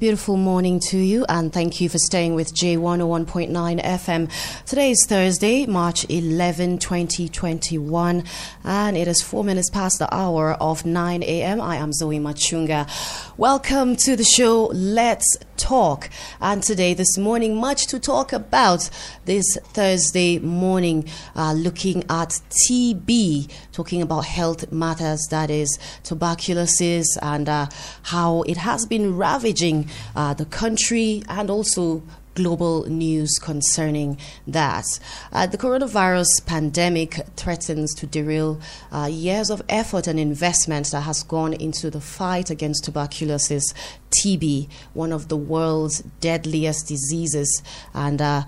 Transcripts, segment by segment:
Beautiful morning to you, and thank you for staying with J101.9 FM. Today is Thursday, March 11, 2021, and it is four minutes past the hour of 9 a.m. I am Zoe Machunga. Welcome to the show, Let's Talk. And today, this morning, much to talk about this Thursday morning, uh, looking at TB, talking about health matters, that is tuberculosis, and uh, how it has been ravaging uh, the country and also global news concerning that. Uh, the coronavirus pandemic threatens to derail uh, years of effort and investment that has gone into the fight against tuberculosis, TB, one of the world's deadliest diseases. And uh,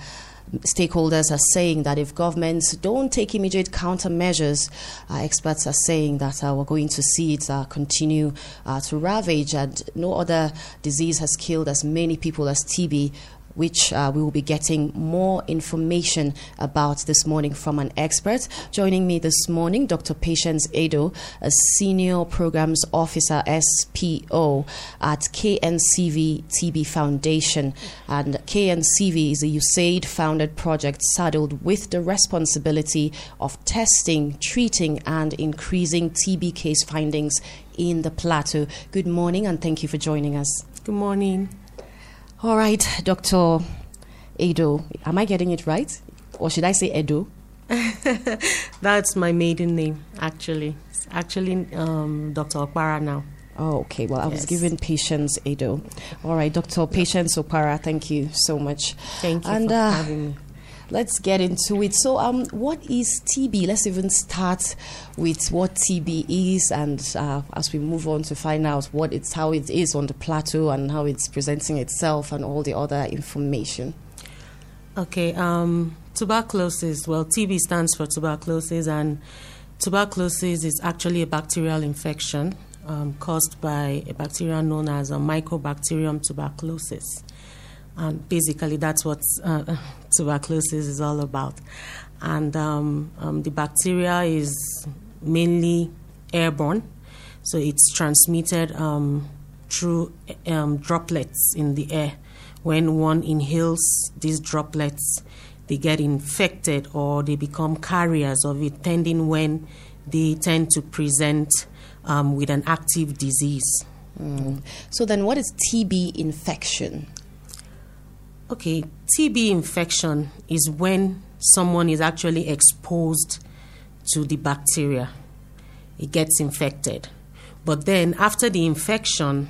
stakeholders are saying that if governments don't take immediate countermeasures, uh, experts are saying that uh, we're going to see it uh, continue uh, to ravage, and no other disease has killed as many people as TB which uh, we will be getting more information about this morning from an expert. Joining me this morning, Dr. Patience Edo, a Senior Programs Officer, SPO, at KNCV TB Foundation. And KNCV is a USAID founded project saddled with the responsibility of testing, treating, and increasing TB case findings in the plateau. Good morning, and thank you for joining us. Good morning. All right, Dr. Edo. Am I getting it right? Or should I say Edo? That's my maiden name, actually. It's actually um, Dr. Okpara now. Oh, okay. Well, I was given Patience Edo. All right, Dr. Patience Opara, thank you so much. Thank you And, for uh, having me. Let's get into it. So, um, what is TB? Let's even start with what TB is, and uh, as we move on to find out what it's, how it is on the plateau, and how it's presenting itself, and all the other information. Okay, um, tuberculosis. Well, TB stands for tuberculosis, and tuberculosis is actually a bacterial infection um, caused by a bacteria known as a Mycobacterium tuberculosis. And basically, that's what uh, tuberculosis is all about. And um, um, the bacteria is mainly airborne, so it's transmitted um, through um, droplets in the air. When one inhales these droplets, they get infected or they become carriers of it, pending when they tend to present um, with an active disease. So, then what is TB infection? Okay, TB infection is when someone is actually exposed to the bacteria. It gets infected. But then after the infection,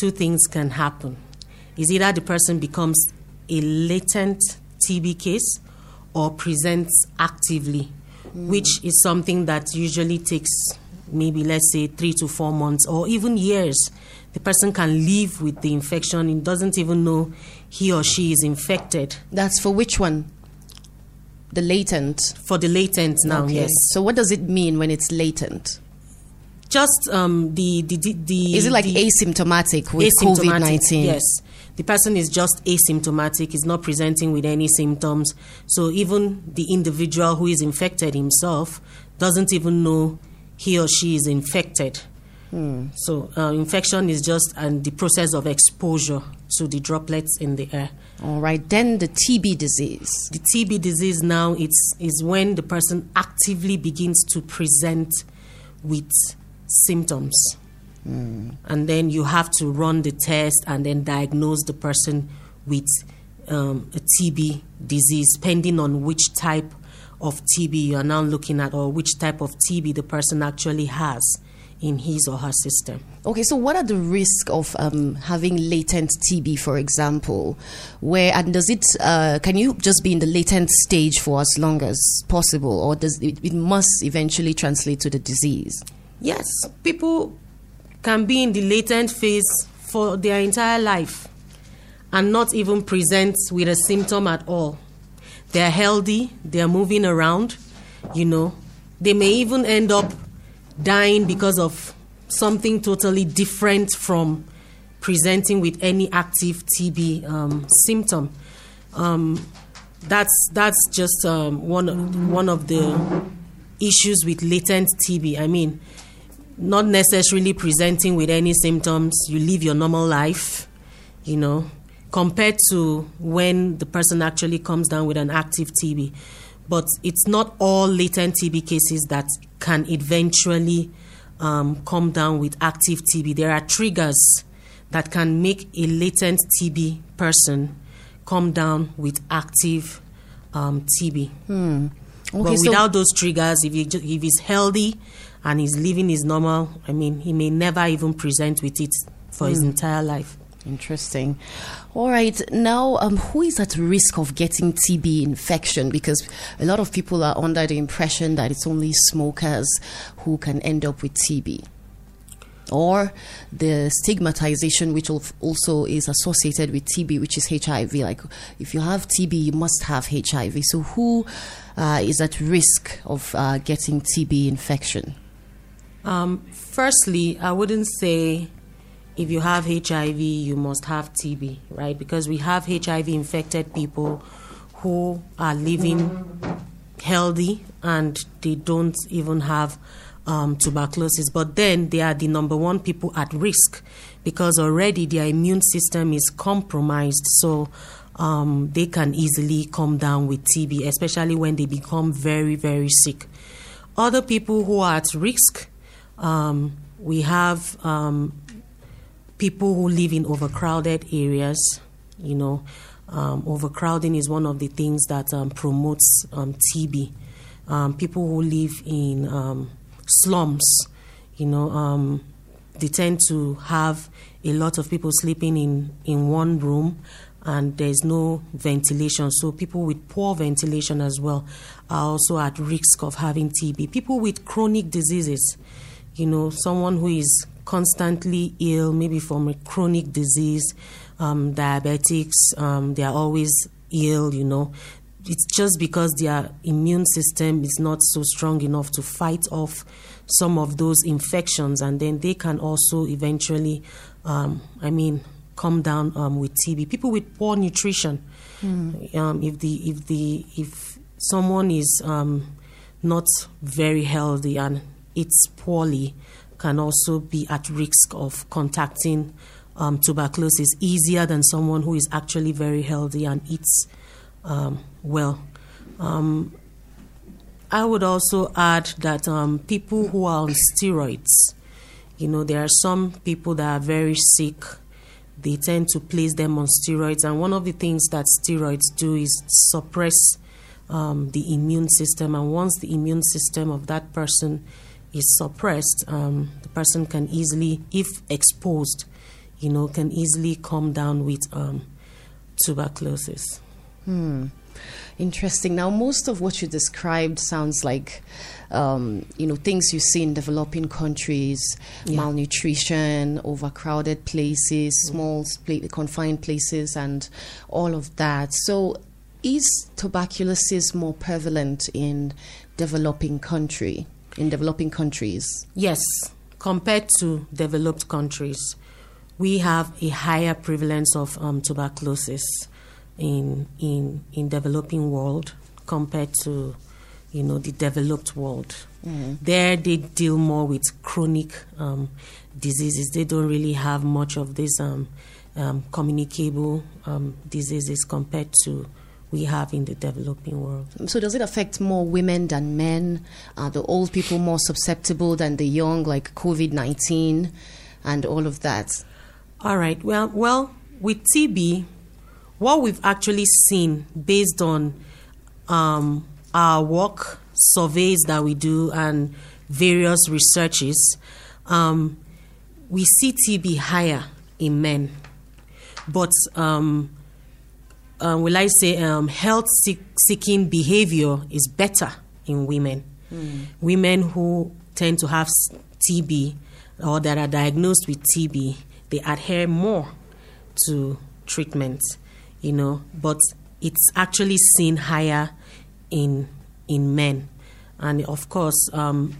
two things can happen. Is either the person becomes a latent TB case or presents actively, hmm. which is something that usually takes maybe let's say 3 to 4 months or even years. The person can live with the infection and doesn't even know he or she is infected. That's for which one? The latent. For the latent now, Okay. yes. So, what does it mean when it's latent? Just um, the, the, the, the Is it like the asymptomatic with COVID 19? Yes. The person is just asymptomatic, is not presenting with any symptoms. So even the individual who is infected himself doesn't even know he or she is infected. So uh, infection is just and the process of exposure to the droplets in the air. All right. Then the TB disease. The TB disease now it's is when the person actively begins to present with symptoms. And then you have to run the test and then diagnose the person with um, a TB disease, depending on which type of TB you are now looking at or which type of TB the person actually has in his or her system. Okay, so what are the risks of um, having latent TB, for example? Where and does it? Uh, can you just be in the latent stage for as long as possible, or does it, it must eventually translate to the disease? Yes, people can be in the latent phase for their entire life and not even present with a symptom at all. They're healthy, they're moving around, you know. They may even end up dying because of something totally different from presenting with any active TB um, symptom. Um, that's that's just um, one one of the issues with latent TB. I mean, not necessarily presenting with any symptoms. You live your normal life, you know, compared to when the person actually comes down with an active TB. But it's not all latent TB cases that can eventually um, come down with active TB. There are triggers that can make a latent TB person come down with active um, TB. Hmm. but Okay, so- without those triggers, if, he, if he's healthy and he's living his normal, I mean, he may never even present with it for his entire life. Interesting. All right. Now, um, who is at risk of getting TB infection? Because a lot of people are under the impression that it's only smokers who can end up with TB. Or the stigmatization, which also is associated with TB, which is HIV. Like, if you have TB, you must have HIV. So, who uh, is at risk of uh, getting TB infection? Um, firstly, I wouldn't say if you have HIV, you must have TB, right? Because we have HIV infected people who are living healthy and they don't even have um, tuberculosis. But then they are the number one people at risk because already their immune system is compromised. So um, they can easily come down with TB, especially when they become very, very sick. Other people who are at risk, um, we have um, people who live in overcrowded areas. You know, um, overcrowding is one of the things that um, promotes um, TB. Um, people who live in um, slums, you know, um, they tend to have a lot of people sleeping in, in one room and there's no ventilation. So people with poor ventilation as well are also at risk of having TB. People with chronic diseases, you know, someone who is constantly ill, maybe from a chronic disease, um, diabetics, um, they are always ill, you know. It's just because their immune system is not so strong enough to fight off some of those infections, and then they can also eventually, um, I mean, come down um, with TB. People with poor nutrition, um, if the if the if someone is um, not very healthy and eats poorly, can also be at risk of contacting um, tuberculosis easier than someone who is actually very healthy and eats um, well. Um, I would also add that um, people who are on steroids, you know, there are some people that are very sick. They tend to place them on steroids, and one of the things that steroids do is suppress um, the immune system. And once the immune system of that person is suppressed, um, the person can easily, if exposed, you know, can easily come down with um, tuberculosis. Interesting. Now, most of what you described sounds like, um, you know, things you see in developing countries: Yeah. malnutrition, overcrowded places, small, spla- confined places, and all of that. So, is tuberculosis more prevalent in developing country? In developing countries, Yes, compared to developed countries, we have a higher prevalence of um, tuberculosis in in in developing world compared to you know the developed world. There, they deal more with chronic um, diseases. They don't really have much of these um, um, communicable um, diseases compared to we have in the developing world. so does it affect more women than men? Are the old people more susceptible than the young, like COVID nineteen, and all of that? All right. Well, well, with TB, what we've actually seen based on um, our work, surveys that we do, and various researches, um, we see TB higher in men. But um, uh, will I say um, health seek- seeking behavior is better in women. Women who tend to have TB or that are diagnosed with TB, they adhere more to treatment, you know, but it's actually seen higher in in men. And of course, um,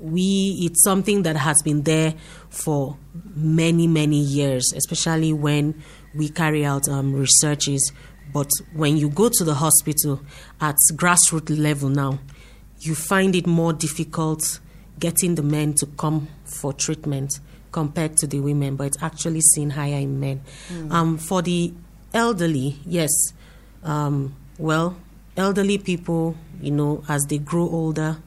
we it's something that has been there for many many years, especially when we carry out um, researches. But when you go to the hospital at grassroots level now, you find it more difficult getting the men to come for treatment compared to the women, but it's actually seen higher in men. Mm. Um, for the elderly, yes, um, well, elderly people, you know, as they grow older,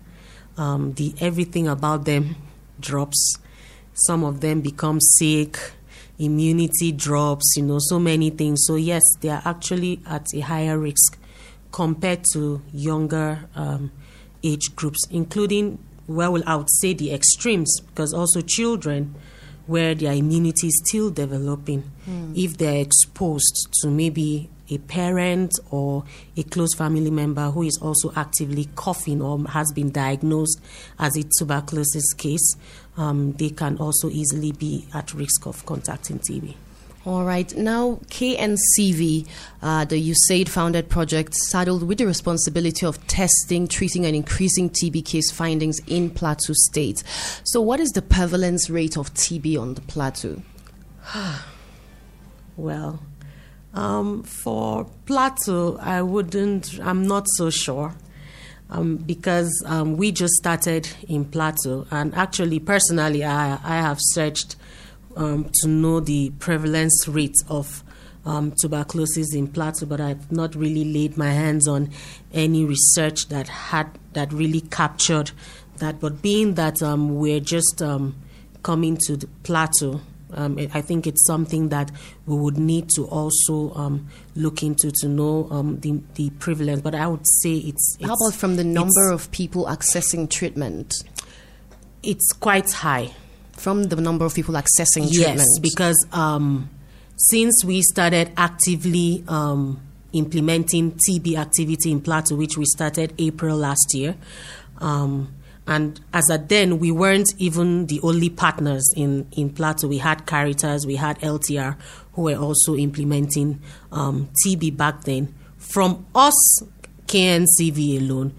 um, the everything about them drops. Some of them become sick, immunity drops, you know, so many things. So yes, they are actually at a higher risk compared to younger um, age groups, including well, I would say the extremes, because also children where their immunity is still developing, mm. if they're exposed to maybe a parent or a close family member who is also actively coughing or has been diagnosed as a tuberculosis case, um, they can also easily be at risk of contracting TB. All right. Now, KNCV, uh, the USAID founded project, saddled with the responsibility of testing, treating, and increasing TB case findings in Plateau State. So, what is the prevalence rate of TB on the plateau? well, um, for Plateau, I wouldn't, I'm not so sure. Um, because um, we just started in Plateau, and actually, personally, I, I have searched um, to know the prevalence rate of um, tuberculosis in Plateau, but I've not really laid my hands on any research that had that really captured that. But being that um, we're just um, coming to the Plateau, um, I think it's something that we would need to also um, look into to know um, the, the prevalence. But I would say it's, it's how about from the number of people accessing treatment? It's quite high from the number of people accessing yes, treatment? Yes, because um, since we started actively um, implementing TB activity in Plateau, which we started April last year, um, and as at then, we weren't even the only partners in, in Plateau. We had Caritas, we had LTR, who were also implementing um, TB back then. From us, KNCV alone,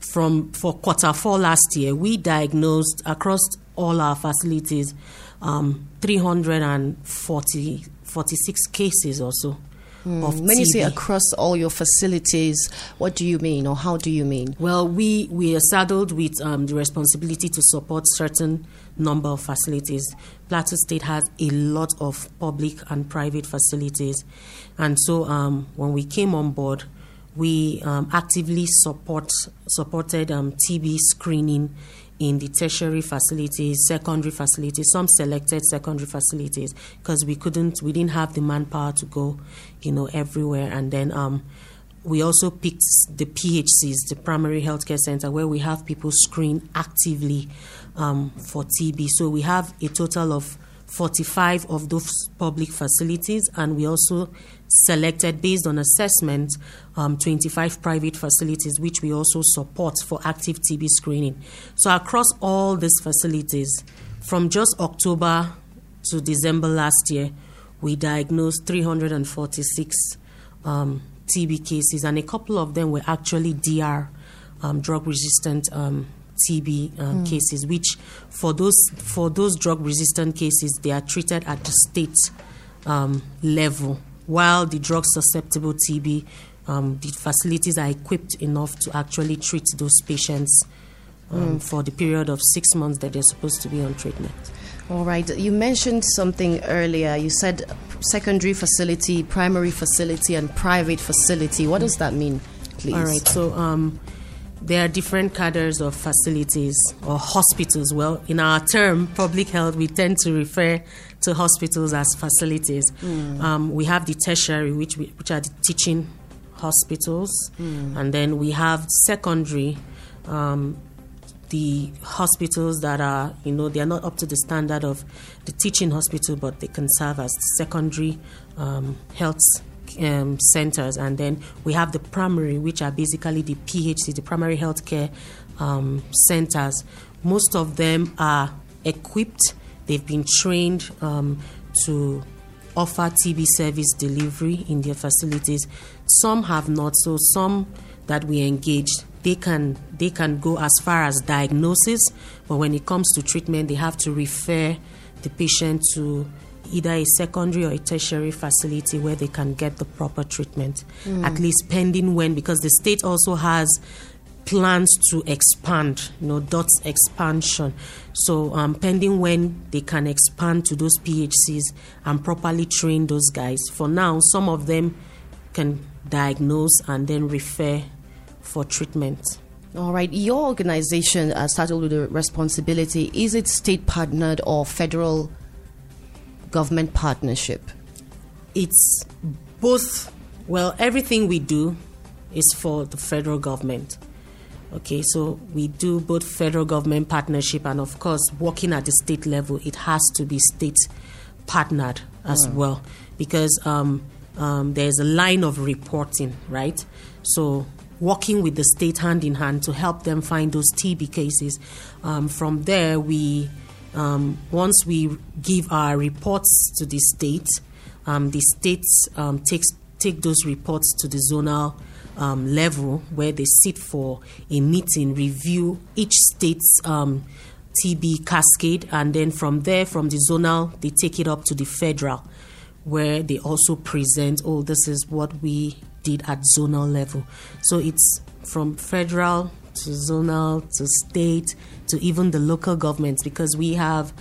from for quarter four last year, we diagnosed across all our facilities um, 346 cases or so. Mm. When TB. you say across all your facilities, what do you mean or how do you mean? Well, we, we are saddled with um, the responsibility to support certain number of facilities. Plateau State has a lot of public and private facilities. And so um, when we came on board, we um, actively support supported um, TB screening in the tertiary facilities, secondary facilities, some selected secondary facilities, because we couldn't, we didn't have the manpower to go, you know, everywhere. And then um, we also picked the PHCs, the primary healthcare center, where we have people screen actively um, for TB. So we have a total of 45 of those public facilities, and we also selected, based on assessment, um, 25 private facilities, which we also support for active TB screening. So, across all these facilities, from just October to December last year, we diagnosed 346 um, TB cases, and a couple of them were actually DR, um, drug resistant um, TB um, mm. cases, which for those for those drug resistant cases, they are treated at the state um, level, while the drug susceptible TB, um, the facilities are equipped enough to actually treat those patients mm. for the period of six months that they're supposed to be on treatment. All right. You mentioned something earlier. You said secondary facility, primary facility, and private facility. What does that mean, please? All right. So, um, there are different cadres of facilities or hospitals. Well, in our term, public health, we tend to refer to hospitals as facilities. Mm. Um, we have the tertiary, which, we, which are the teaching hospitals, mm. and then we have secondary. Um, the hospitals that are, you know, they are not up to the standard of the teaching hospital, but they can serve as secondary um, health um, centers, and then we have the primary, which are basically the PHC, the primary healthcare um, centers. Most of them are equipped, they've been trained um, to offer TB service delivery in their facilities. Some have not, so some that we engaged they can they can go as far as diagnosis, but when it comes to treatment, they have to refer the patient to either a secondary or a tertiary facility where they can get the proper treatment, mm. at least pending when, because the state also has plans to expand, you know, dots expansion. So, um, pending when they can expand to those PHCs and properly train those guys. For now, some of them can diagnose and then refer for treatment. All right. Your organization uh, started with a responsibility. Is it state partnered or federal government partnership? It's both. Well, everything we do is for the federal government. Okay, so we do both federal government partnership and, of course, working at the state level, it has to be state partnered as hmm. well because um, um, there's a line of reporting, right? So working with the state hand in hand to help them find those TB cases. Um, from there, we um, once we give our reports to the state, um, the states um, takes take those reports to the zonal um, level where they sit for a meeting, review each state's um, TB cascade, and then from there, from the zonal, they take it up to the federal, where they also present, oh, this is what we did at zonal level. So it's from federal to zonal to state to even the local governments because we have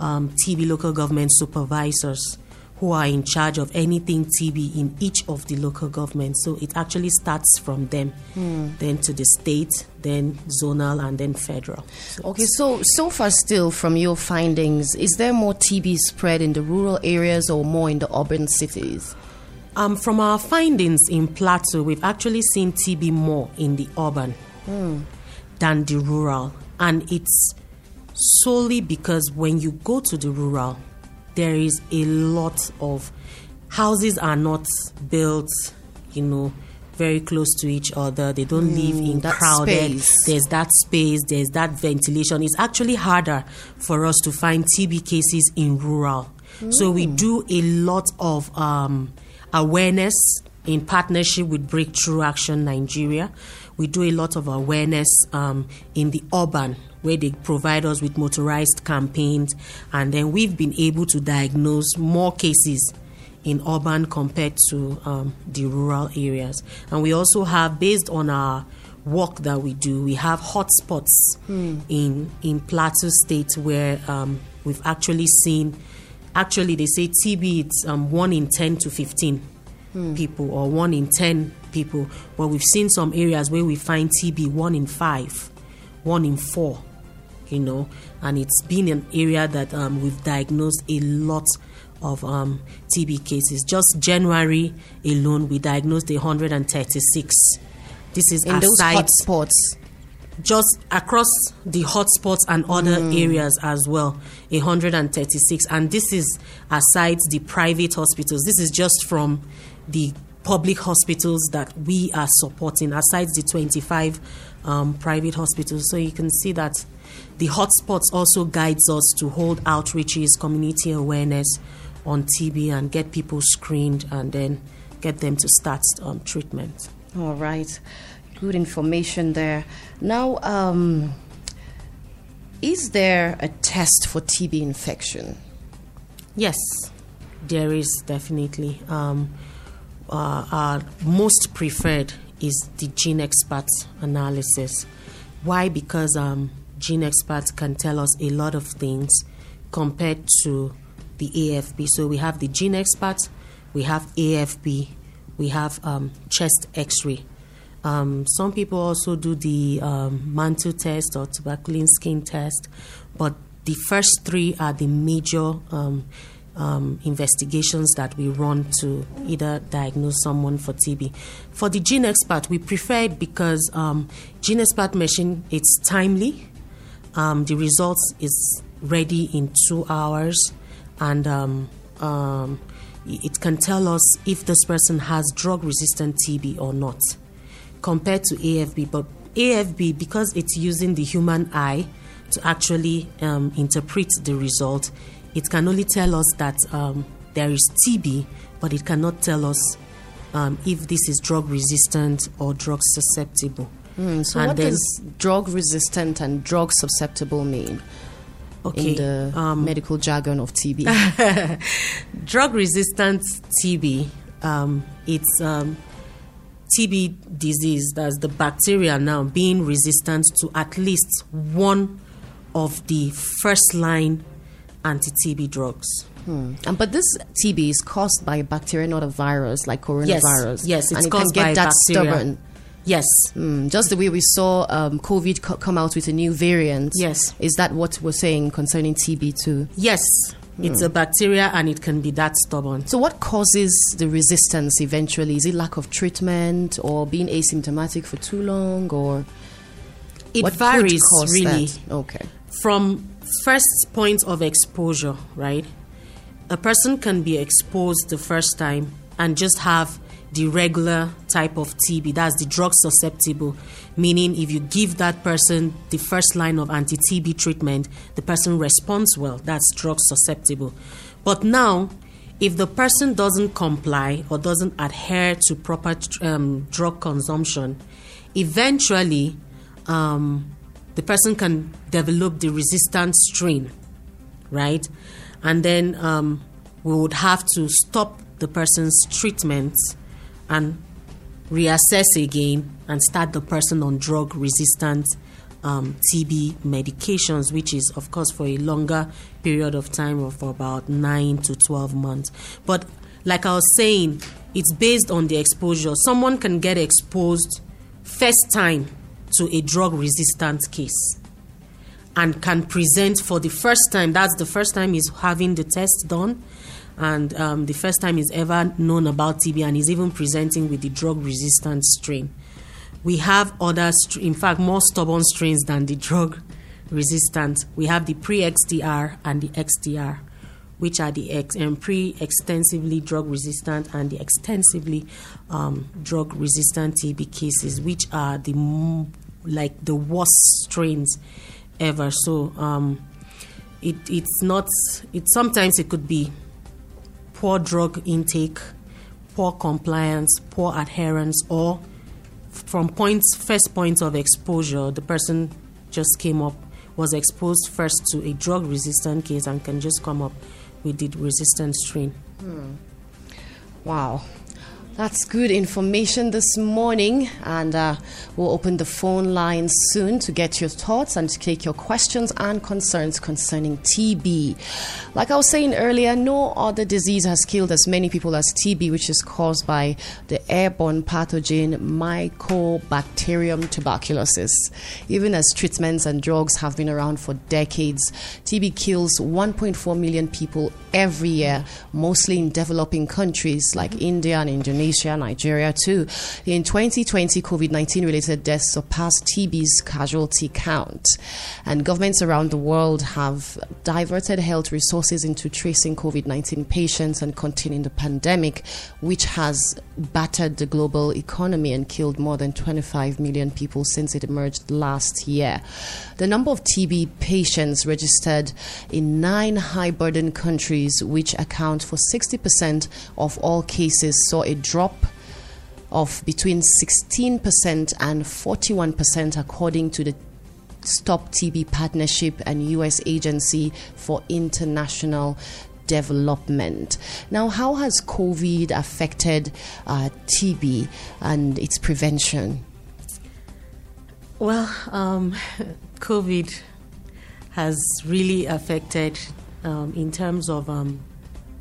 um, TB local government supervisors who are in charge of anything TB in each of the local governments. So it actually starts from them, mm. then to the state, then zonal, and then federal. So okay, so so far still from your findings, is there more TB spread in the rural areas or more in the urban cities? Um, from our findings in Plateau, we've actually seen TB more in the urban mm. than the rural. And it's solely because when you go to the rural, there is a lot of houses are not built, you know, very close to each other. They don't mm, live in crowded. Space. There's that space. There's that ventilation. It's actually harder for us to find TB cases in rural. Mm. So we mm. do a lot of um, awareness in partnership with Breakthrough Action Nigeria. We do a lot of awareness um, in the urban where they provide us with motorized campaigns, and then we've been able to diagnose more cases in urban compared to um, the rural areas. And we also have, based on our work that we do, we have hotspots mm. in in Plateau State where um, we've actually seen actually they say TB it's um, one in 10 to 15 hmm. people or one in 10 people. But we've seen some areas where we find TB one in five one in four you know. And it's been an area that um, we've diagnosed a lot of um, TB cases. Just January alone we diagnosed 136 this is in those hotspots just across the hotspots and other mm. areas as well 136 and this is aside the private hospitals. This is just from the public hospitals that we are supporting aside the 25 um, private hospitals. So you can see that the hotspots also guides us to hold outreaches community awareness on tb and get people screened and then get them to start um, treatment. All right good information there. Now, um, is there a test for TB infection? Yes, there is definitely. Um, uh, our most preferred is the gene GeneXpert analysis. Why? Because um, GeneXpert can tell us a lot of things compared to the AFB. So we have the gene GeneXpert, we have AFB, we have um, chest x ray. Um, some people also do the um, Mantoux test or tuberculin skin test, but the first three are the major um, um, investigations that we run to either diagnose someone for TB. For the GeneXpert, we prefer it because um, GeneXpert machine it's timely. Um, the results is ready in two hours, and it can tell us if this person has drug-resistant TB or not compared to AFB. But AFB, because it's using the human eye to actually um, interpret the result, it can only tell us that um, there is TB, but it cannot tell us um, if this is drug resistant or drug susceptible. Mm, so, And what then- does drug resistant and drug susceptible mean Okay. in the um, medical jargon of TB? drug resistant TB, um, it's um, TB disease, that's the bacteria now being resistant to at least one of the first line anti TB drugs. Hmm. And but this TB is caused by a bacteria, not a virus, like Yes, coronavirus. yes, it's and it caused can get by that bacteria. stubborn. Yes, Mm, just the way we saw um, COVID co- come out with a new variant. Yes. Is that what we're saying concerning TB too? yes, it's a bacteria and it can be that stubborn. So, what causes the resistance eventually? Is it lack of treatment or being asymptomatic for too long or It what could varies cause really. that? Okay. from first point of exposure, right? A person can be exposed the first time and just have the regular type of TB, that's the drug susceptible, meaning if you give that person the first line of anti TB treatment, the person responds well, that's drug susceptible. But now, if the person doesn't comply or doesn't adhere to proper um, drug consumption, eventually um, the person can develop the resistant strain, right? And then um, we would have to stop the person's treatment and reassess again and start the person on drug resistant um, TB medications, which is, of course, for a longer period of time of about 9 to 12 months. But like I was saying, it's based on the exposure. Someone can get exposed first time to a drug resistant case and can present for the first time. That's the first time he's having the test done, and um, the first time he's ever known about TB, and he's even presenting with the drug resistant strain. We have other, in fact, more stubborn strains than the drug resistant. We have the pre XDR and the XDR, which are the ex- um, pre extensively drug resistant and the extensively um, drug resistant TB cases, which are the m- like the worst strains ever. So um, it, it's not. It sometimes it could be poor drug intake, poor compliance, poor adherence, or from points first point of exposure, the person just came up was exposed first to a drug resistant case and can just come up with the resistant strain. Hmm. Wow. That's good information this morning, and uh, we'll open the phone lines soon to get your thoughts and to take your questions and concerns concerning TB. Like I was saying earlier, no other disease has killed as many people as TB, which is caused by the airborne pathogen Mycobacterium tuberculosis. Even as treatments and drugs have been around for decades, TB kills 1.4 million people every year, mostly in developing countries like India and Indonesia, Nigeria too. In 2020, COVID 19 related deaths surpassed TB's casualty count. And governments around the world have diverted health resources into tracing COVID 19 patients and containing the pandemic, which has battered the global economy and killed more than 25 million people since it emerged last year. The number of TB patients registered in nine high burden countries, which account for 60% of all cases, saw a drop of between 16% and 41%, according to the Stop TB Partnership and U.S. Agency for International Development. Now, how has COVID affected uh, TB and its prevention? Well, um, COVID has really affected um, in terms of um,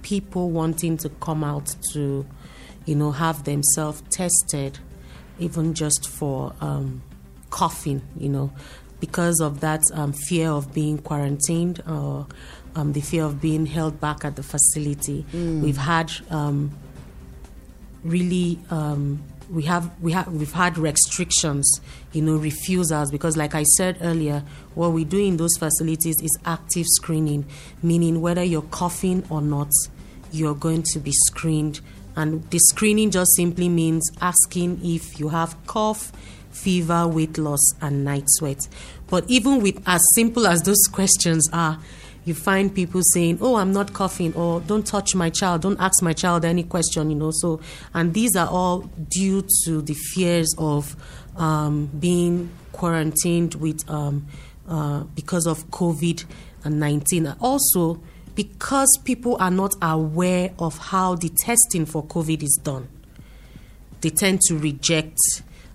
people wanting to come out to, you know, have themselves tested, even just for um, coughing, you know, because of that um, fear of being quarantined or um, the fear of being held back at the facility. We've had um, really um, we have we have we've had restrictions you know refusals because like i said earlier what we do in those facilities is active screening meaning whether you're coughing or not you're going to be screened and the screening just simply means asking if you have cough fever weight loss and night sweat but even with as simple as those questions are you find people saying, "Oh, I'm not coughing," or "Don't touch my child," "Don't ask my child any question," you know. So, and these are all due to the fears of um, being quarantined with um, uh, because of COVID nineteen. Also, because people are not aware of how the testing for COVID is done, they tend to reject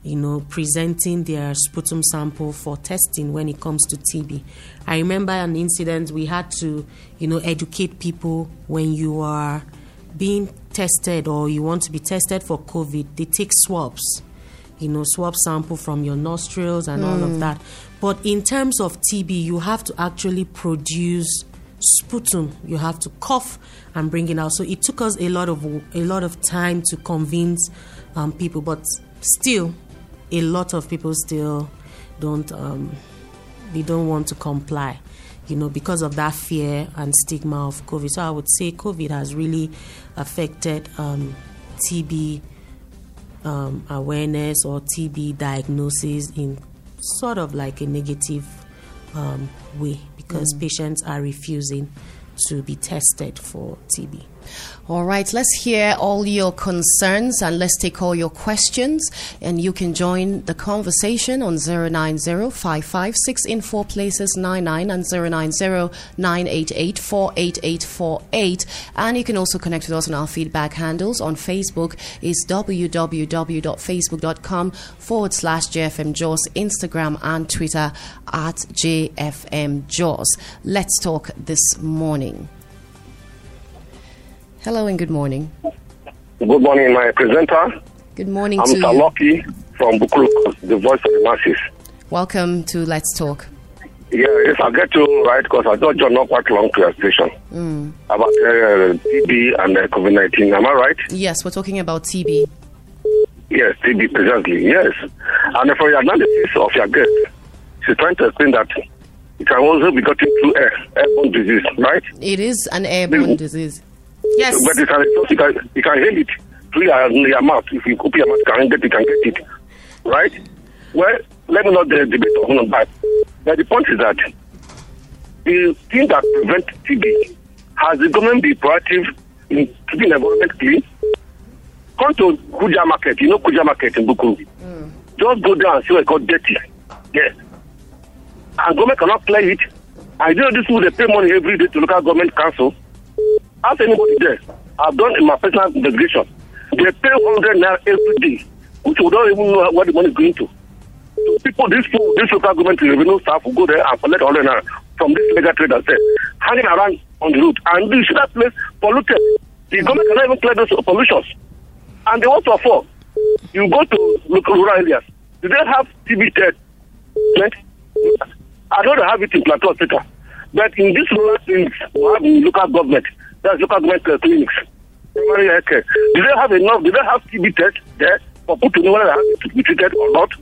you know, presenting their sputum sample for testing when it comes to TB. I remember an incident we had to, you know, educate people when you are being tested or you want to be tested for COVID, they take swabs, you know, swab sample from your nostrils and mm. all of hmm. that. But in terms of TB, you have to actually produce sputum. You have to cough and bring it out. So it took us a lot of a lot of time to convince um, people, but still, a lot of people still don't um, they don't want to comply you know because of that fear and stigma of covid so i would say covid has really affected um, tb um, awareness or tb diagnosis in sort of like a negative um, way because mm. patients are refusing to be tested for tb all right, let's hear all your concerns and let's take all your questions. And you can join the conversation on 090 in four places 99 and 090 And you can also connect with us on our feedback handles on Facebook is www.facebook.com forward slash JFM Jos, Instagram and Twitter at JFM Jos. Let's talk this morning. Hello and good morning. Good morning, my presenter. Good morning I'm to. Lucky from Bukuru, the voice of the masses. Welcome to Let's Talk. Yeah, yes, I'll get to right because I thought you're not quite long to your station mm. about uh, TB and uh, COVID 19. Am I right? Yes, we're talking about TB. Yes, TB, precisely, yes. And for your analysis of your guest, she's trying to explain that it can also be gotten through air, airborne disease, right? It is an airborne disease. Yes. But it can, you can, you can heal it through your, your mouth. If you open your mouth, you can get it, you can get it. Right? Well, let me not debate on that. But the point is that the thing that prevents TB has the government be proactive in keeping the environment clean. Come to Kuja Market, you know Kuja Market in Buku. Mm. Just go down and see what it's called dirty. Yes. And government cannot clear it. I know this people they pay money every day to local government council Ask anybody there. I've done in my personal investigation. They pay 100 naira every day, which we don't even know where the money is going to. So people, this this local government revenue staff will go there and collect 100 naira from this legal trader there, hanging around on the road. And you see that place polluted. The government cannot even clear those pollutions. And they want to afford. You go to local rural areas. Do they have TB test? I don't have it in Plateau Africa. But in these rural things, we have local government. That's local government uh, clinics. Health care. Do they have enough? Do they have TB test there for people to know whether they have to be treated or not?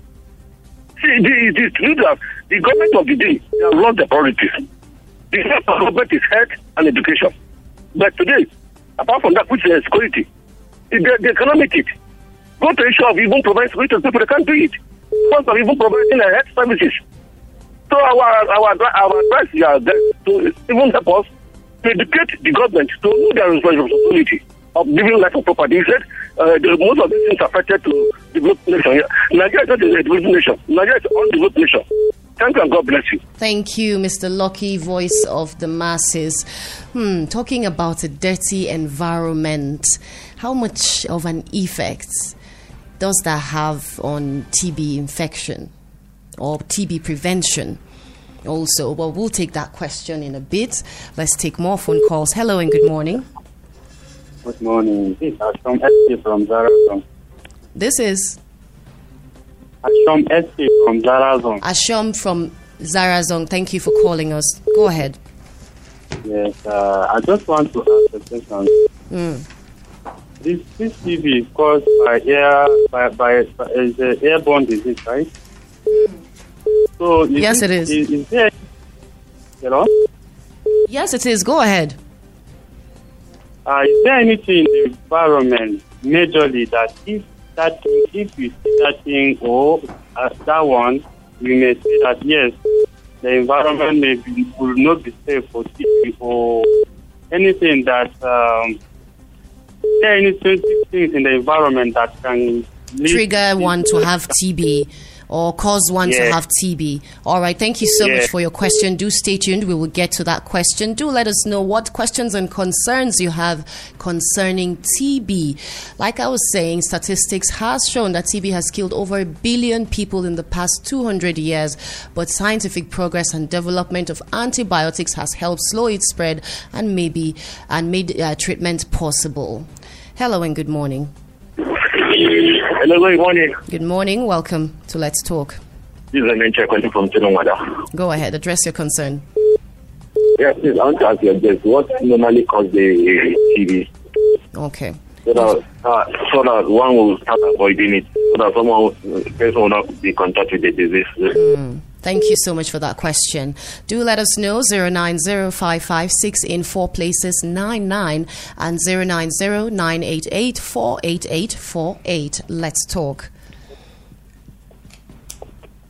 See, the, the, the, the government of the day, they have lost their priorities. The health of government is health and education. But today, apart from that, which is security, they, they cannot make it. Go to issue of even providing security to people, they can't do it. Because of even providing health services. So our our our advice is to even help us to educate the government to know their responsibility of giving life of property. He said uh, the, most of these things are affected to developed nation. Nigeria is not a developed nation. Nigeria is an undeveloped nation. Thank you and God bless you. Thank you, Mr. Lucky, voice of the masses. Hmm, talking about a dirty environment, how much of an effect does that have on TB infection or TB prevention? Also. Well, we'll take that question in a bit. Let's take more phone calls. Hello and good morning. Good morning. This is SK from Zarazong. This is Ashom SK from Zarazong. Ashom from Zarazong. Thank you for calling us. Go ahead. Yes, uh, I just want to ask a question. Mm. This this TB is caused by air by by, by is airborne disease, right? Mm. So yes, it, it is. Is, is there, you know? Yes, it is. Go ahead. Uh, is there anything in the environment majorly that if that if we see that thing or uh, that one, we may say that yes, the environment may be, will not be safe for TB or anything that um, there are any things in the environment that can Trigger one to have TB or cause one to have TB. All right, thank you so Yeah. much for your question. Do stay tuned. We will get to that question. Do let us know what questions and concerns you have concerning TB. Like I was saying, statistics has shown that TB has killed over a billion people in the past 200 years, but scientific progress and development of antibiotics has helped slow its spread and maybe and made uh, treatment possible. Hello and good morning. Hello, good morning. Good morning. Welcome to Let's Talk. This is an check calling from Tenongwada. Go ahead, address your concern. Yes, please, I want to ask you this. What normally causes the TB? Okay. So that, uh, so that one will start avoiding it, so that someone, person will not be contacted with the disease. Thank you so much for that question. Do let us know 090556 in four places 99 and 090988488848. Let's talk.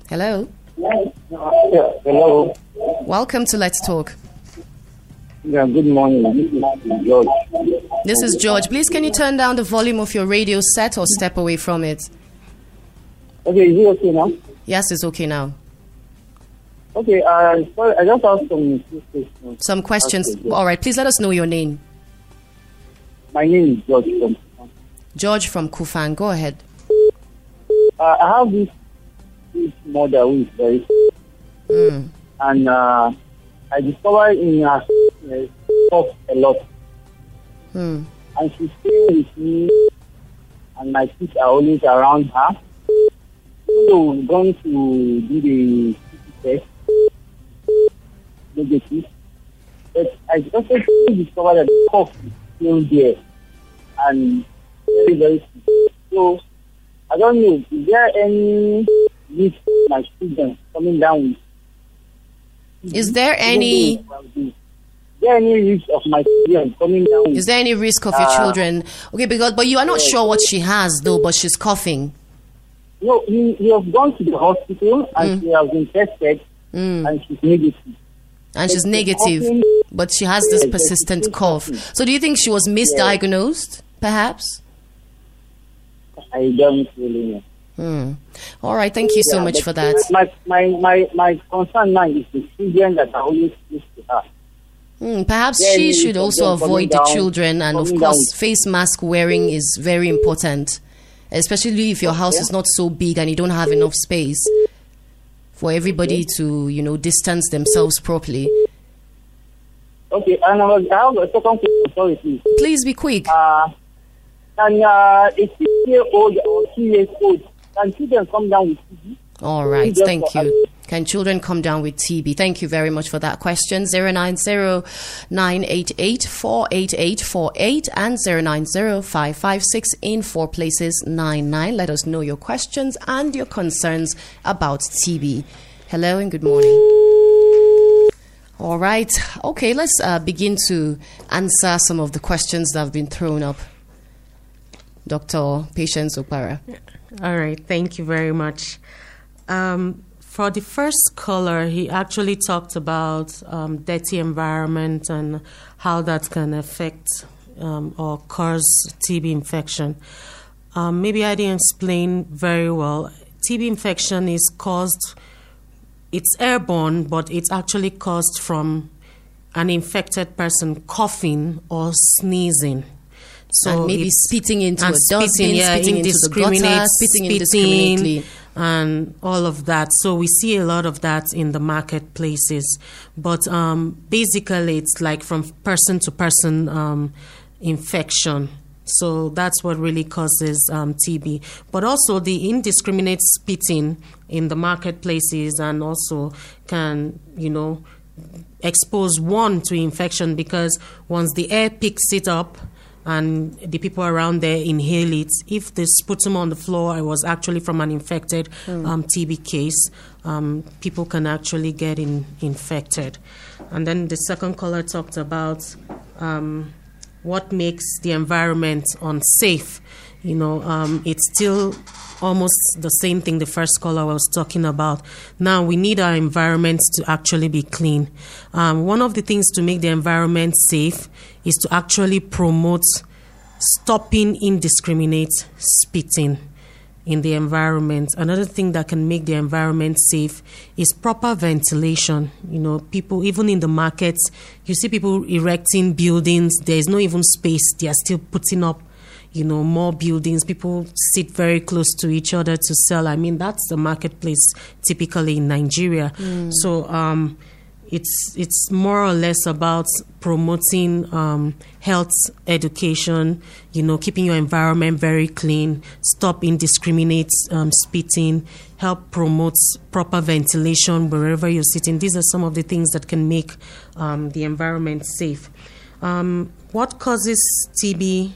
Hello. Hello. Welcome to Let's Talk. Yeah, good morning. This is George. This is George. Please can you turn down the volume of your radio set or step away from it? Okay, is it okay now? Yes, it's okay now. Okay, uh, sorry, I just have some questions. Some questions. Okay. All right, please let us know your name. My name is George from. Kufang. George from Kufang. Go ahead. Uh, I have this, this mother who is very Mm. and uh, I discovered in her sickness cough a lot, Mm. and she's staying with me, and my kids are always around her. So we're going to do the test, negative, but I also discovered that the cough is still there, and very very sick. So I don't know, is there any risk of my children coming down with Is there any Is there any risk of my children coming down with Is there any risk of your Uh, children? Okay, because but you are not sure what she has though, but she's coughing. No, he, he has gone to the hospital and she has been tested Mm. and she's negative. And she's negative, but she has this persistent cough. So do you think she was misdiagnosed, perhaps? I don't really know. Hmm. All right, thank you so Yeah, much for that. My, my, my, my concern now is the children that are always close to her. Hmm, perhaps Yeah, she should also avoid the down- children, and of course, down. face mask wearing is very important, especially if your house is not so big and you don't have enough space for everybody to, you know, distance themselves properly. Okay, and I, was, I have a second question, sorry please. Please be quick. Uh, can uh, a six-year-old or two-years-old, can children come down with TB? All right, thank you. Can children come down with TB? Thank you very much for that question. 090-988-48848 and 090-556 in four places 99. Let us know your questions and your concerns about TB. Hello and good morning. All right. Okay, let's uh, begin to answer some of the questions that have been thrown up. Dr. Patience Opara. All right, thank you very much. Um, for the first caller, he actually talked about um, dirty environment and how that can affect um, or cause TB infection. Um, maybe I didn't explain very well. TB infection is caused, it's airborne, but it's actually caused from an infected person coughing or sneezing. So and maybe spitting into and a dustbin, yeah, spitting into the gutter, spitting spitting indiscriminately. And all of that. So we see a lot of that in the marketplaces. But um, basically, it's like from person to person um, infection. So that's what really causes um, TB. But also the indiscriminate spitting in the marketplaces and also can, you know, expose one to infection because once the air picks it up and the people around there inhale it, if the sputum on the floor it was actually from an infected um, TB case, um, people can actually get in, infected. And then the second caller talked about um, what makes the environment unsafe You know, um, it's still almost the same thing the first caller was talking about. Now we need our environment to actually be clean. Um, one of the things to make the environment safe is to actually promote stopping indiscriminate spitting in the environment. Another thing that can make the environment safe is proper ventilation. You know, people, even in the markets, you see people erecting buildings, there is no even space, they are still putting up. You know, more buildings. People sit very close to each other to sell. I mean, that's the marketplace typically in Nigeria. Mm. So, um, it's it's more or less about promoting um, health education. You know, keeping your environment very clean, stop indiscriminate um, spitting, help promote proper ventilation wherever you're sitting. These are some of the things that can make um, the environment safe. Um, what causes TB?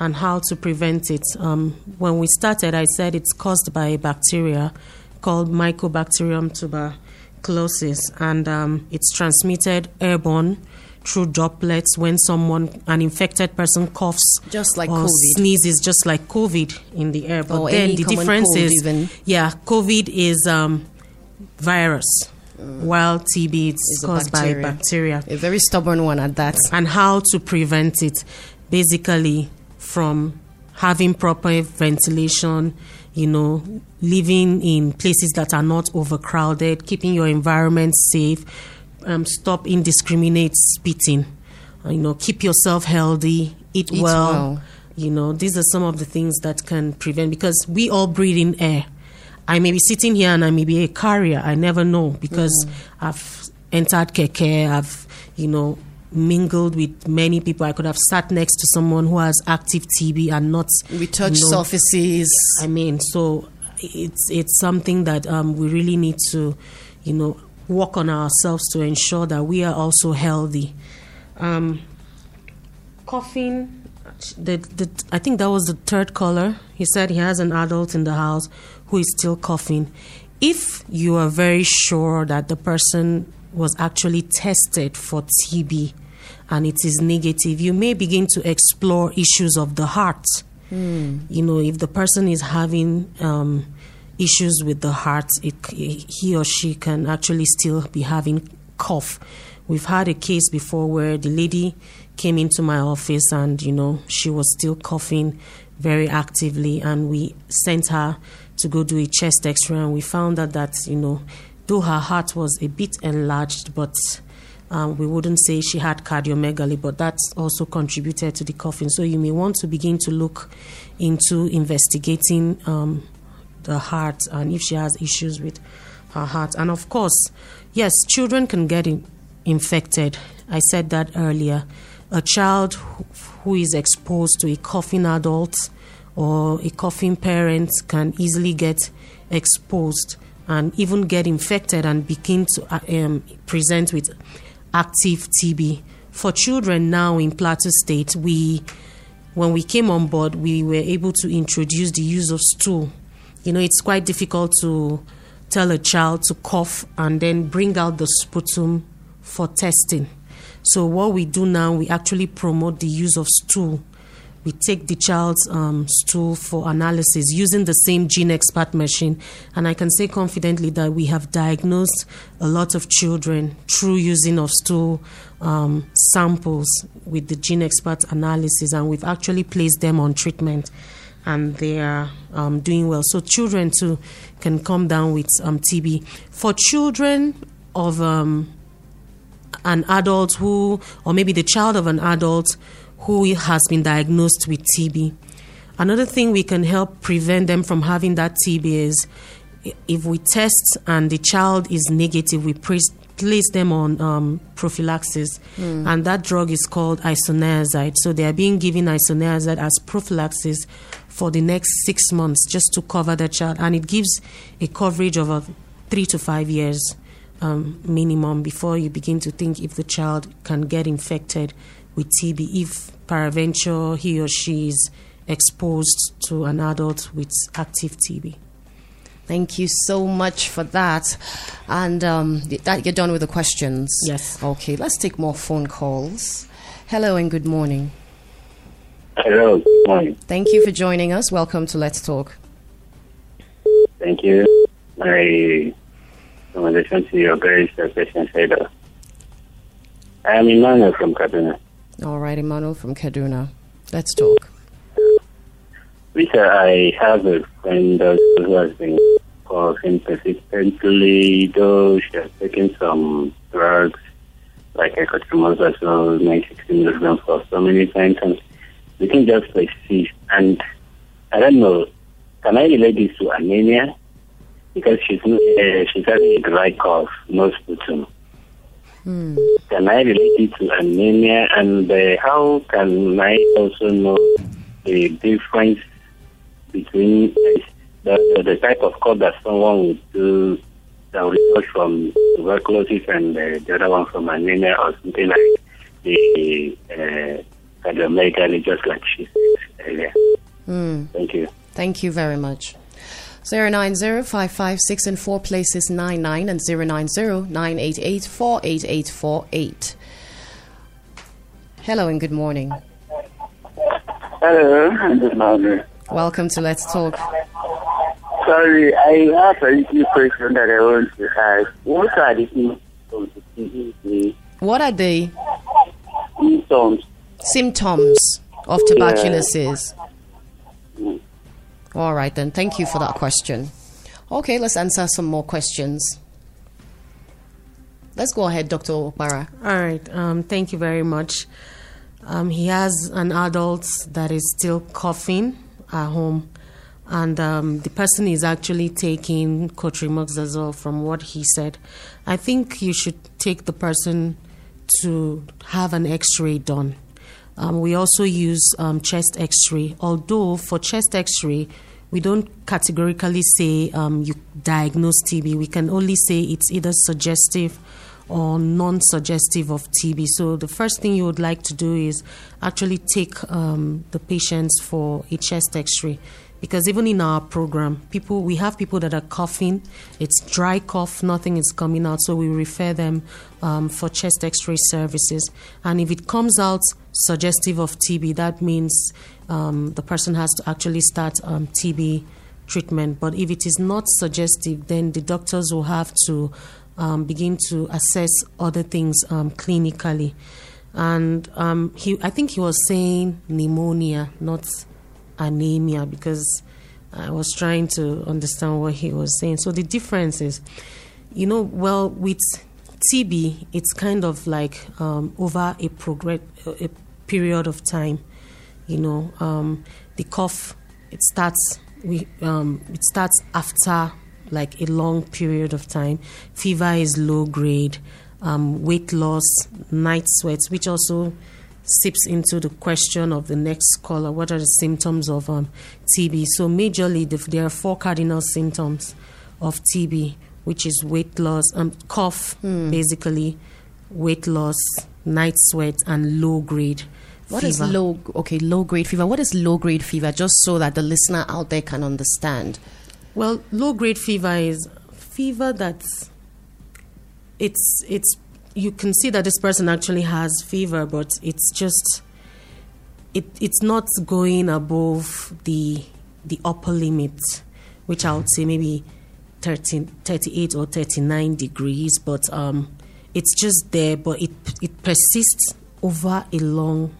And how to prevent it. Um, when we started, I said it's caused by a bacteria called Mycobacterium tuberculosis, and um, it's transmitted airborne through droplets when someone, an infected person, coughs, just like or COVID. sneezes, just like COVID in the air. But then the difference is, even. yeah, COVID is um, virus. Mm. While TB is caused by bacteria, a very stubborn one at that. And how to prevent it, basically from having proper ventilation, you know, living in places that are not overcrowded, keeping your environment safe, um, stop indiscriminate spitting, you know, keep yourself healthy, eat, eat well. well. You know, these are some of the things that can prevent because we all breathe in air. I may be sitting here and I may be a carrier. I never know because mm. I've entered keke. I've, you know, mingled with many people. I could have sat next to someone who has active TB and not. We touch you know, surfaces. I mean, so it's it's something that um, we really need to, you know, work on ourselves to ensure that we are also healthy. Um, coughing. The, the, I think that was the third caller. He said he has an adult in the house who is still coughing. If you are very sure that the person was actually tested for TB and it is negative, you may begin to explore issues of the heart. Mm. You know, if the person is having um, issues with the heart, it, he or she can actually still be having cough. We've had a case before where the lady came into my office and, you know, she was still coughing very actively, and we sent her to go do a chest x ray, and we found out that, you know, though her heart was a bit enlarged, but um, we wouldn't say she had cardiomegaly, but that also contributed to the coughing. So you may want to begin to look into investigating um, the heart and if she has issues with her heart. And of course, yes, children can get in- infected. I said that earlier. A child who is exposed to a coughing adult or a coughing parent can easily get exposed and even get infected and begin to uh, um, present with active TB. For children now in Plateau State, we when we came on board, we were able to introduce the use of stool. You know, it's quite difficult to tell a child to cough and then bring out the sputum for testing. So what we do now, we actually promote the use of stool we take the child's um, stool for analysis using the same GeneXpert machine. And I can say confidently that we have diagnosed a lot of children through using of stool um, samples with the GeneXpert analysis, and we've actually placed them on treatment. And they are um, doing well. So children too can come down with um, TB. For children of um, an adult who, or maybe the child of an adult who has been diagnosed with TB. Another thing we can help prevent them from having that TB is if we test and the child is negative, we place them on um, prophylaxis, mm. and that drug is called isoniazid. So they are being given isoniazid as prophylaxis for the next six months just to cover the child, and it gives a coverage of a three to five years um, minimum before you begin to think if the child can get infected with TB if peradventure he or she is exposed to an adult with active TB. Thank you so much for that. And um, that you're done with the questions? Yes. Okay, let's take more phone calls. Hello and good morning. Hello, good morning. Thank you for joining us. Welcome to Let's Talk. Thank you. My recommendation to your very question header. I am Emmanuel from Kaduna. All right, Emmanuel from Kaduna. Let's talk. Lisa, I have a friend who has been coughing persistently, though she has taken some drugs like ecotrimazole, 960 milligrams for so many times, and we can just persist. And I don't know, can I relate this to anemia? Because she's uh, she's having a dry cough, no sputum. Hmm. Can I relate it to anemia? And uh, how can I also know the difference between uh, the, the type of cough that someone would do that result from tuberculosis and uh, the other one from anemia or something like the uh, cardiomegaly, just like she said earlier. Hmm. Thank you. Thank you very much. 090-556 and 4 places 99 and 090-988-48848. Hello and good morning. Hello, and good morning. Welcome to Let's Talk. Sorry, I have a little question that I want to ask. What are the symptoms? What are the Symptoms. symptoms of tuberculosis? All right, then. Thank you for that question. Okay, let's answer some more questions. Let's go ahead, Dr. Okpara. All right. Um, thank you very much. Um, he has an adult that is still coughing at home, and um, the person is actually taking cotrimoxazole from what he said. I think you should take the person to have an X-ray done. Um, we also use um, chest X-ray, although for chest X-ray we don't categorically say um, you diagnose TB. We can only say it's either suggestive or non-suggestive of TB. So the first thing you would like to do is actually take um, the patients for a chest X-ray because even in our program, people we have people that are coughing. It's dry cough, nothing is coming out, so we refer them um, for chest X-ray services. And if it comes out suggestive of TB, that means um, the person has to actually start um, TB treatment. But if it is not suggestive, then the doctors will have to um, begin to assess other things um, clinically. And um, he, I think he was saying pneumonia, not anemia, because I was trying to understand what he was saying. So the difference is, you know, well, with TB, it's kind of like um, over a a period of time. You know, um, the cough it starts we um, it starts after like a long period of time. Fever is low grade, um, weight loss, night sweats, which also sips into the question of the next caller. What are the symptoms of um, TB? So majorly, the, there are four cardinal symptoms of TB, which is weight loss, um, cough, basically, weight loss, night sweats, and low grade. What is fever. low? Okay, low grade fever. What is low grade fever? Just so that the listener out there can understand. Well, low grade fever is fever that's it's it's you can see that this person actually has fever, but it's just it it's not going above the the upper limit, which I would say maybe 13, 38 or 39 degrees, but um, it's just there, but it it persists over a long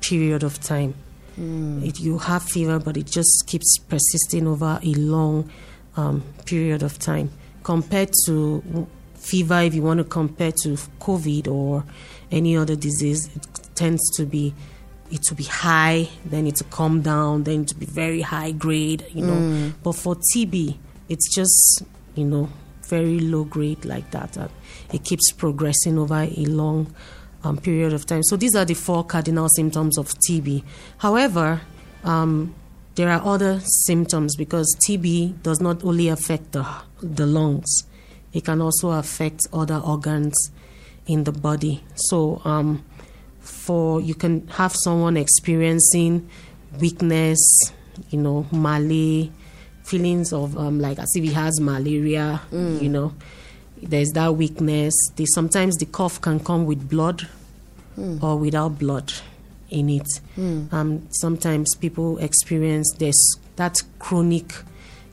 period of time. It, you have fever, but it just keeps persisting over a long um, period of time. Compared to fever, if you want to compare to COVID or any other disease, it tends to be it to be high, then it to come down, then to be very high grade, you know. But for TB, it's just you know very low grade like that. Uh, it keeps progressing over a long um, period of time. So these are the four cardinal symptoms of TB. However, um, there are other symptoms because TB does not only affect the, the lungs, it can also affect other organs in the body. So, um, for you can have someone experiencing weakness, you know, malaria, feelings of um, like as if he has malaria, you know, there's that weakness. They, sometimes the cough can come with blood or without blood. in it. Um, sometimes people experience this that chronic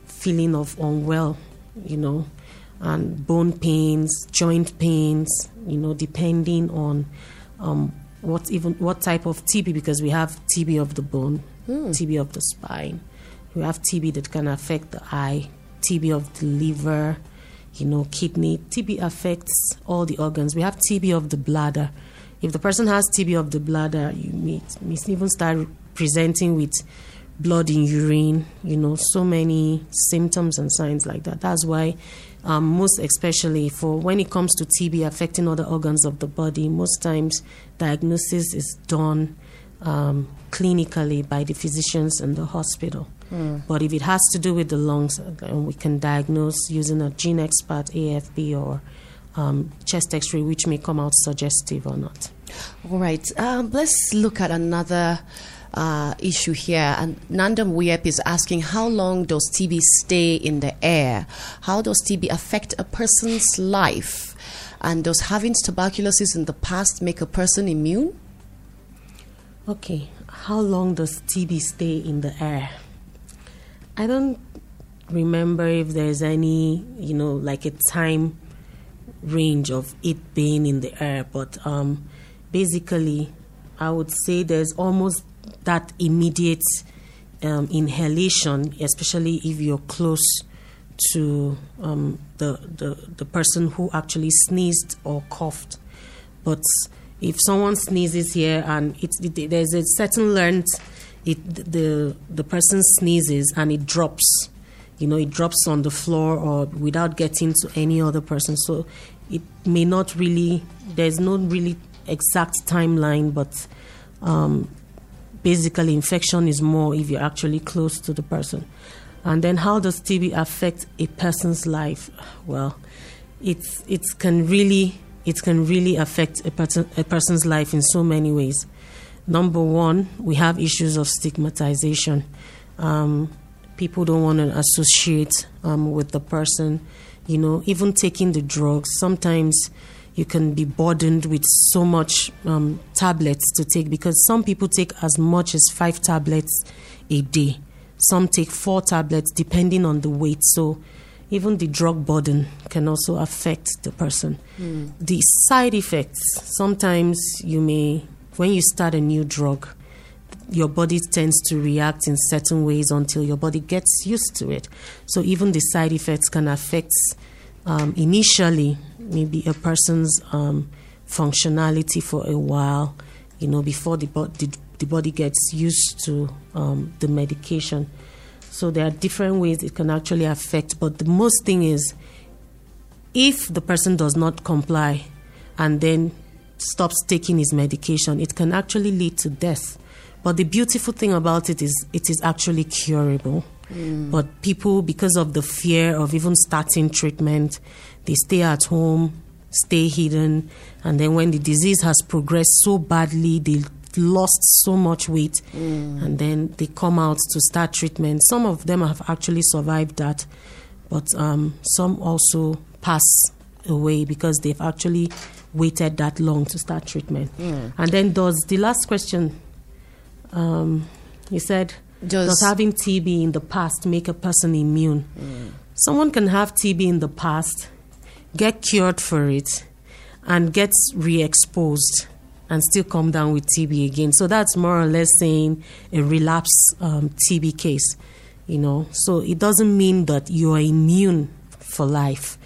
feeling of unwell, you know, and bone pains, joint pains, you know, depending on um, what even what type of TB because we have TB of the bone, TB of the spine. We have TB that can affect the eye, TB of the liver, you know, kidney. TB affects all the organs. We have TB of the bladder. If the person has TB of the bladder, you may, may even start presenting with blood in urine, you know, so many symptoms and signs like that. That's why, um, most especially for when it comes to TB affecting other organs of the body, most times diagnosis is done um, clinically by the physicians in the hospital. But if it has to do with the lungs, we can diagnose using a GeneXpert, AFB, or um, chest x ray, which may come out suggestive or not. All right, um, let's look at another uh, issue here. And Nandam Wiep is asking how long does TB stay in the air? How does TB affect a person's life? And does having tuberculosis in the past make a person immune? Okay, how long does TB stay in the air? I don't remember if there's any, you know, like a time range of it being in the air, but um, basically, I would say there's almost that immediate um, inhalation, especially if you're close to um, the, the the person who actually sneezed or coughed. But if someone sneezes here and it, it, there's a certain length, it the the person sneezes and it drops, you know, it drops on the floor or without getting to any other person. So it may not really. There's no really exact timeline, but um, basically infection is more if you're actually close to the person. And then how does TB affect a person's life? Well, it's it can really it can really affect a, person, a person's life in so many ways. Number one, we have issues of stigmatization. Um, people don't want to associate um, with the person. You know, even taking the drugs, sometimes you can be burdened with so much um, tablets to take because some people take as much as five tablets a day. Some take four tablets depending on the weight. So even the drug burden can also affect the person. The side effects sometimes you may, when you start a new drug, your body tends to react in certain ways until your body gets used to it. So even the side effects can affect um, initially maybe a person's um, functionality for a while, you know, before the, bo- the, the body gets used to um, the medication. So there are different ways it can actually affect, but the most thing is if the person does not comply and then stops taking his medication, it can actually lead to death. But the beautiful thing about it is it is actually curable. But people, because of the fear of even starting treatment, they stay at home, stay hidden, and then when the disease has progressed so badly, they lost so much weight, and then they come out to start treatment. Some of them have actually survived that, but um, some also pass away because they've actually waited that long to start treatment. And then does the last question? Um, you said Does- having TB in the past make a person immune? Someone can have TB in the past, get cured for it, and get re exposed and still come down with TB again. So that's more or less saying a relapse um, TB case, you know. So it doesn't mean that you are immune for life.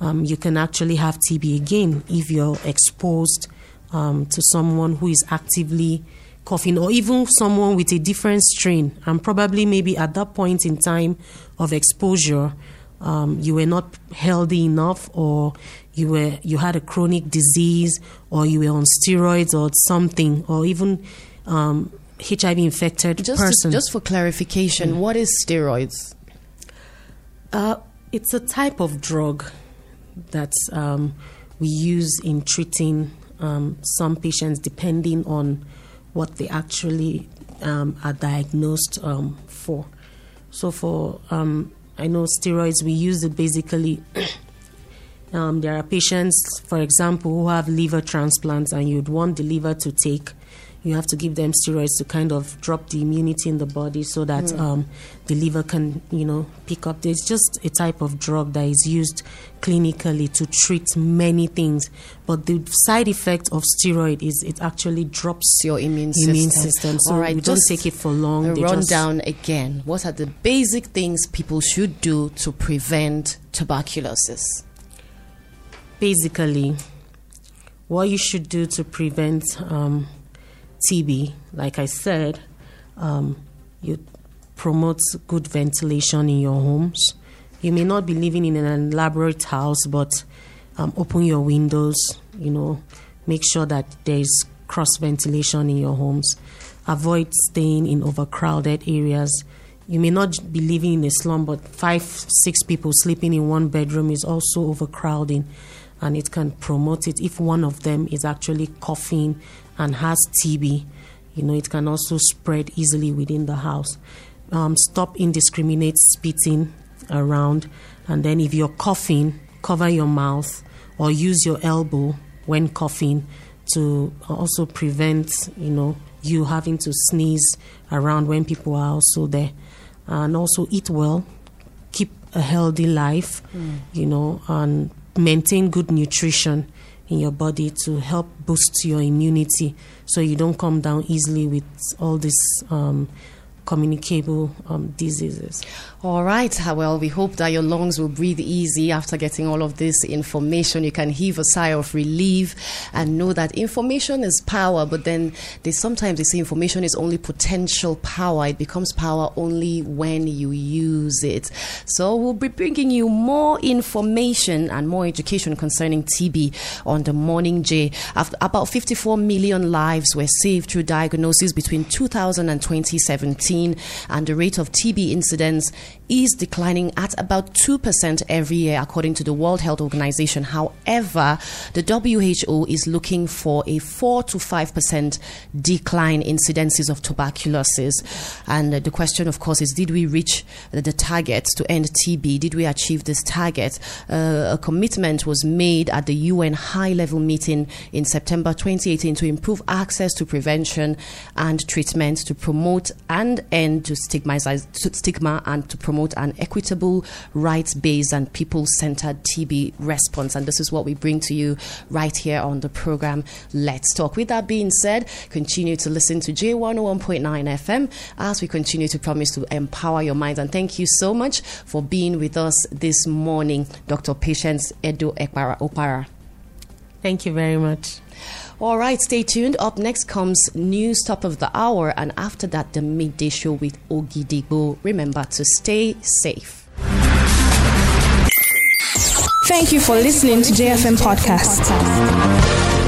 Um, you can actually have TB again if you're exposed um, to someone who is actively coughing or even someone with a different strain and probably maybe at that point in time of exposure um, you were not healthy enough or you were you had a chronic disease or you were on steroids or something or even um, HIV infected Just, person. just for clarification, what is steroids? Uh, it's a type of drug that um, we use in treating um, some patients depending on what they actually um, are diagnosed um, for. So, for um, I know steroids, we use it basically. um, there are patients, for example, who have liver transplants, and you'd want the liver to take you have to give them steroids to kind of drop the immunity in the body so that mm. um, the liver can, you know, pick up. There's just a type of drug that is used clinically to treat many things, but the side effect of steroid is it actually drops your immune system. Immune system. So All right, you don't take it for long. Run down again. What are the basic things people should do to prevent tuberculosis? Basically, what you should do to prevent um, TB, like I said, um, you promote good ventilation in your homes. You may not be living in an elaborate house, but um, open your windows. You know, make sure that there is cross ventilation in your homes. Avoid staying in overcrowded areas. You may not be living in a slum, but five, six people sleeping in one bedroom is also overcrowding, and it can promote it if one of them is actually coughing and has TB, you know, it can also spread easily within the house. Um, stop indiscriminate spitting around, and then if you're coughing, cover your mouth or use your elbow when coughing to also prevent, you know, you having to sneeze around when people are also there. And also eat well, keep a healthy life, mm. you know, and maintain good nutrition in your body to help boost your immunity so you don't come down easily with all these um, communicable um, diseases. All right. Well, we hope that your lungs will breathe easy after getting all of this information. You can heave a sigh of relief and know that information is power, but then they sometimes they say information is only potential power. It becomes power only when you use it. So we'll be bringing you more information and more education concerning TB on the Morning J. After about 54 million lives were saved through diagnosis between 2000 and 2017 and the rate of TB incidence is declining at about 2% every year, according to the World Health Organization. However, the WHO is looking for a 4 to 5% decline in incidences of tuberculosis. And the question, of course, is did we reach the target to end TB? Did we achieve this target? Uh, a commitment was made at the UN high level meeting in September 2018 to improve access to prevention and treatment, to promote and end to stigma and to promote an equitable, rights based, and people centered TB response. And this is what we bring to you right here on the program Let's Talk. With that being said, continue to listen to J101.9 FM as we continue to promise to empower your minds. And thank you so much for being with us this morning, Dr. Patience Edo Ekpara Opara. Thank you very much. All right, stay tuned. Up next comes news top of the hour, and after that, the midday show with Ogidigbo. Remember to stay safe. Thank you for listening to JFM Podcast.